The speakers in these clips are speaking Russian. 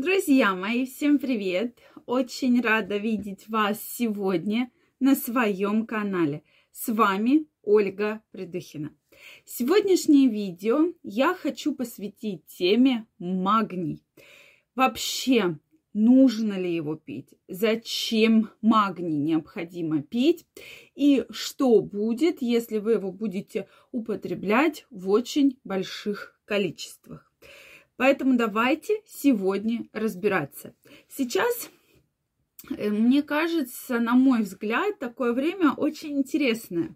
Друзья мои, всем привет! Очень рада видеть вас сегодня на своем канале. С вами Ольга Придыхина. Сегодняшнее видео я хочу посвятить теме магний. Вообще, нужно ли его пить, зачем магний необходимо пить и что будет, если вы его будете употреблять в очень больших количествах. Поэтому давайте сегодня разбираться. Сейчас, э, мне кажется, на мой взгляд, такое время очень интересное,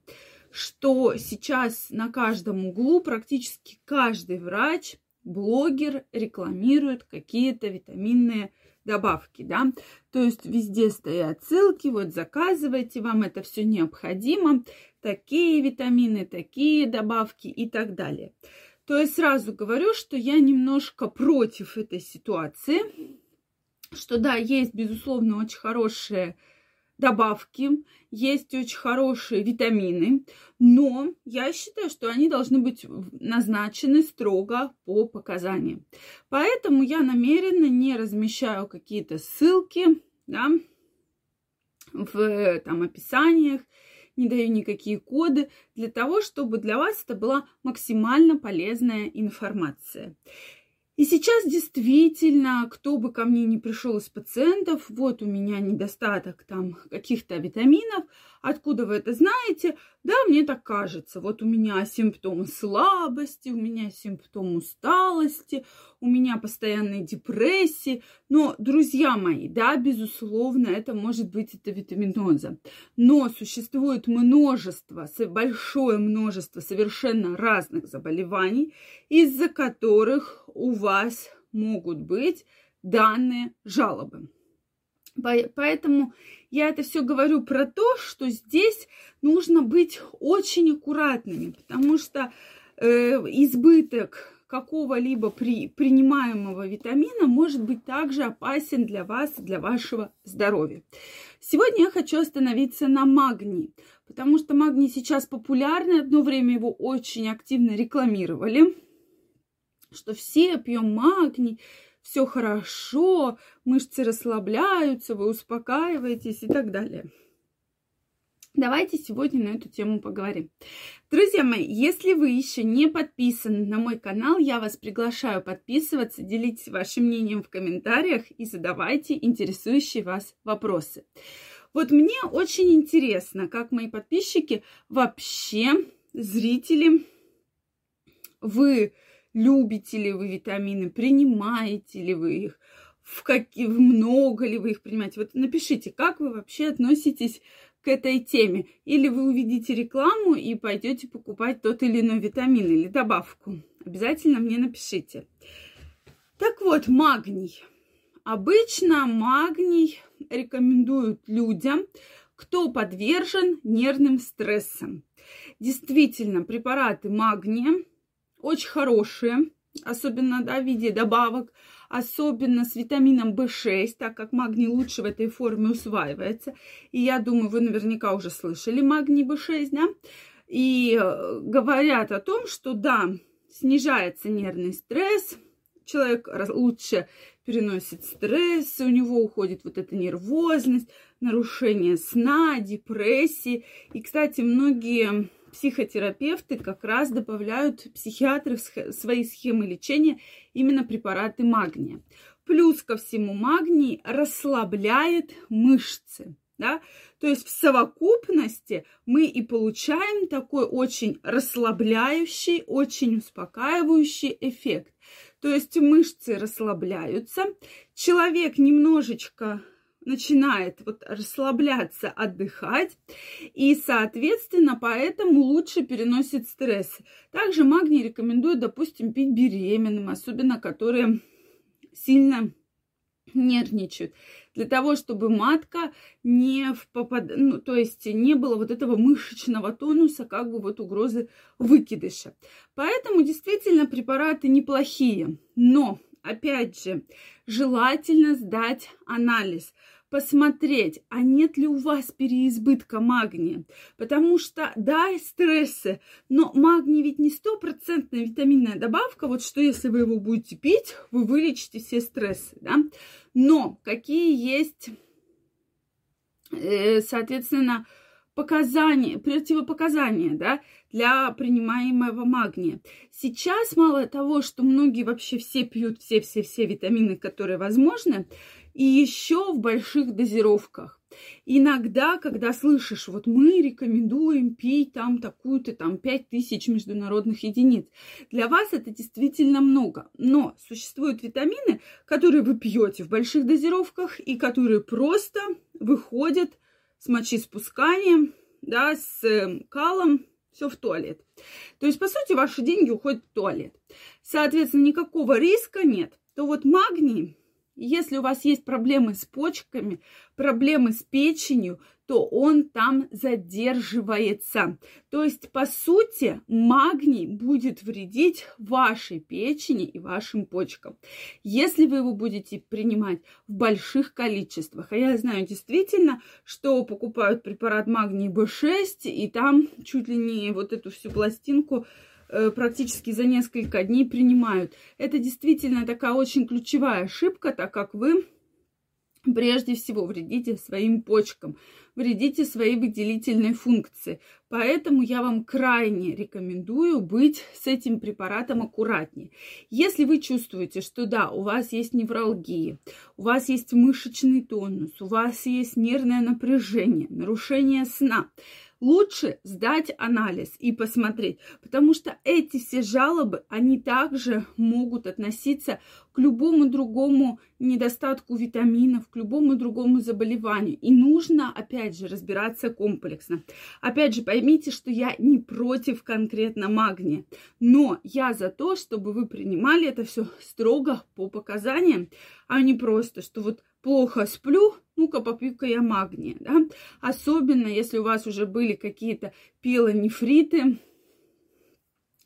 что сейчас на каждом углу практически каждый врач, блогер рекламирует какие-то витаминные добавки, да, то есть везде стоят ссылки, вот заказывайте, вам это все необходимо, такие витамины, такие добавки и так далее то я сразу говорю, что я немножко против этой ситуации, что да, есть, безусловно, очень хорошие добавки, есть очень хорошие витамины, но я считаю, что они должны быть назначены строго по показаниям. Поэтому я намеренно не размещаю какие-то ссылки да, в там, описаниях не даю никакие коды, для того, чтобы для вас это была максимально полезная информация. И сейчас действительно, кто бы ко мне не пришел из пациентов, вот у меня недостаток там каких-то витаминов, откуда вы это знаете? Да, мне так кажется. Вот у меня симптом слабости, у меня симптом усталости, у меня постоянные депрессии. Но, друзья мои, да, безусловно, это может быть это витаминоза. Но существует множество, большое множество совершенно разных заболеваний, из-за которых у вас могут быть данные жалобы. Поэтому я это все говорю про то, что здесь нужно быть очень аккуратными, потому что э, избыток какого-либо при, принимаемого витамина может быть также опасен для вас, для вашего здоровья. Сегодня я хочу остановиться на магнии, потому что магний сейчас популярный. Одно время его очень активно рекламировали, что все пьем магний, все хорошо, мышцы расслабляются, вы успокаиваетесь и так далее. Давайте сегодня на эту тему поговорим. Друзья мои, если вы еще не подписаны на мой канал, я вас приглашаю подписываться, делитесь вашим мнением в комментариях и задавайте интересующие вас вопросы. Вот мне очень интересно, как мои подписчики вообще, зрители, вы любите ли вы витамины, принимаете ли вы их, в какие, много ли вы их принимаете. Вот напишите, как вы вообще относитесь к этой теме. Или вы увидите рекламу и пойдете покупать тот или иной витамин или добавку. Обязательно мне напишите. Так вот, магний. Обычно магний рекомендуют людям, кто подвержен нервным стрессам. Действительно, препараты магния очень хорошие, особенно да, в виде добавок, особенно с витамином В6, так как магний лучше в этой форме усваивается. И я думаю, вы наверняка уже слышали магний В6, да? И э, говорят о том, что да, снижается нервный стресс, человек лучше переносит стресс, у него уходит вот эта нервозность, нарушение сна, депрессии. И, кстати, многие психотерапевты как раз добавляют психиатры в свои схемы лечения именно препараты магния. Плюс ко всему магний расслабляет мышцы. Да? То есть в совокупности мы и получаем такой очень расслабляющий, очень успокаивающий эффект. То есть мышцы расслабляются, человек немножечко начинает вот расслабляться, отдыхать, и, соответственно, поэтому лучше переносит стресс. Также магний рекомендуют, допустим, пить беременным, особенно которые сильно нервничают, для того, чтобы матка не в попад... ну, то есть не было вот этого мышечного тонуса, как бы вот угрозы выкидыша. Поэтому действительно препараты неплохие, но опять же, желательно сдать анализ посмотреть, а нет ли у вас переизбытка магния. Потому что, да, стрессы, но магний ведь не стопроцентная витаминная добавка, вот что если вы его будете пить, вы вылечите все стрессы, да. Но какие есть, э, соответственно, показания, противопоказания, да, для принимаемого магния. Сейчас мало того, что многие вообще все пьют все-все-все витамины, которые возможны, и еще в больших дозировках. Иногда, когда слышишь, вот мы рекомендуем пить там такую-то там 5000 международных единиц, для вас это действительно много. Но существуют витамины, которые вы пьете в больших дозировках и которые просто выходят с мочеиспусканием, да, с эм, калом, все в туалет. То есть, по сути, ваши деньги уходят в туалет. Соответственно, никакого риска нет. То вот магний если у вас есть проблемы с почками, проблемы с печенью, то он там задерживается. То есть, по сути, магний будет вредить вашей печени и вашим почкам. Если вы его будете принимать в больших количествах, а я знаю действительно, что покупают препарат магний B6, и там чуть ли не вот эту всю пластинку практически за несколько дней принимают. Это действительно такая очень ключевая ошибка, так как вы прежде всего вредите своим почкам, вредите своей выделительной функции. Поэтому я вам крайне рекомендую быть с этим препаратом аккуратнее. Если вы чувствуете, что да, у вас есть невралгия, у вас есть мышечный тонус, у вас есть нервное напряжение, нарушение сна, лучше сдать анализ и посмотреть, потому что эти все жалобы, они также могут относиться к любому другому недостатку витаминов, к любому другому заболеванию. И нужно, опять же, разбираться комплексно. Опять же, поймите, что я не против конкретно магния, но я за то, чтобы вы принимали это все строго по показаниям, а не просто, что вот плохо сплю, ну-ка попью-ка я магния, да. Особенно, если у вас уже были какие-то пилонефриты,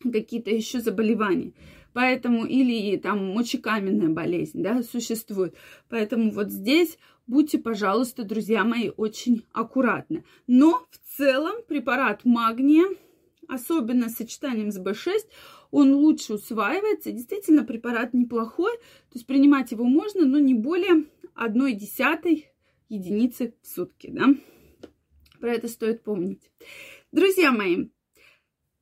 какие-то еще заболевания. Поэтому или там мочекаменная болезнь, да, существует. Поэтому вот здесь будьте, пожалуйста, друзья мои, очень аккуратны. Но в целом препарат магния, особенно с сочетанием с B6, он лучше усваивается. Действительно, препарат неплохой, то есть принимать его можно, но не более одной десятой единицы в сутки, да. Про это стоит помнить. Друзья мои,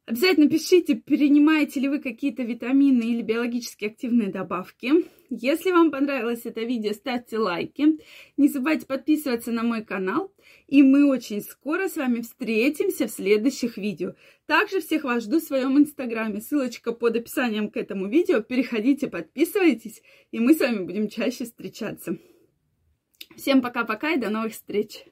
обязательно пишите, принимаете ли вы какие-то витамины или биологически активные добавки. Если вам понравилось это видео, ставьте лайки. Не забывайте подписываться на мой канал. И мы очень скоро с вами встретимся в следующих видео. Также всех вас жду в своем инстаграме. Ссылочка под описанием к этому видео. Переходите, подписывайтесь, и мы с вами будем чаще встречаться. Всем пока-пока и до новых встреч!